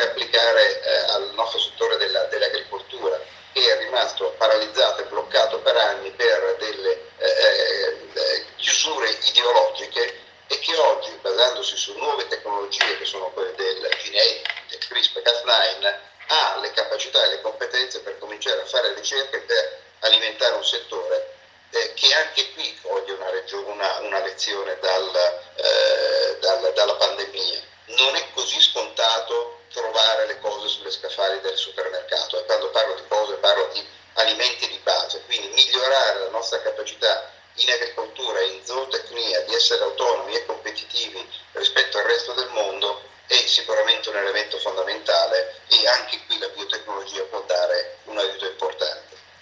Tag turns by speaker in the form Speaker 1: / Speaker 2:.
Speaker 1: applicare eh, al nostro settore della, dell'agricoltura che è rimasto paralizzato e bloccato per anni per delle eh, eh chiusure ideologiche e che oggi, basandosi su nuove tecnologie che sono quelle del gene del CRISPR-Cas9, ha le capacità e le competenze per cominciare a fare ricerche per alimentare un settore eh, che anche qui coglie una, una, una lezione dal, eh, dal, dalla pandemia. Non è così scontato trovare le cose sulle scaffali del supermercato. E quando parlo di cose parlo di alimenti di base, quindi migliorare la nostra capacità in agricoltura e in zootecnia di essere autonomi e competitivi rispetto al resto del mondo è sicuramente un elemento fondamentale e anche qui la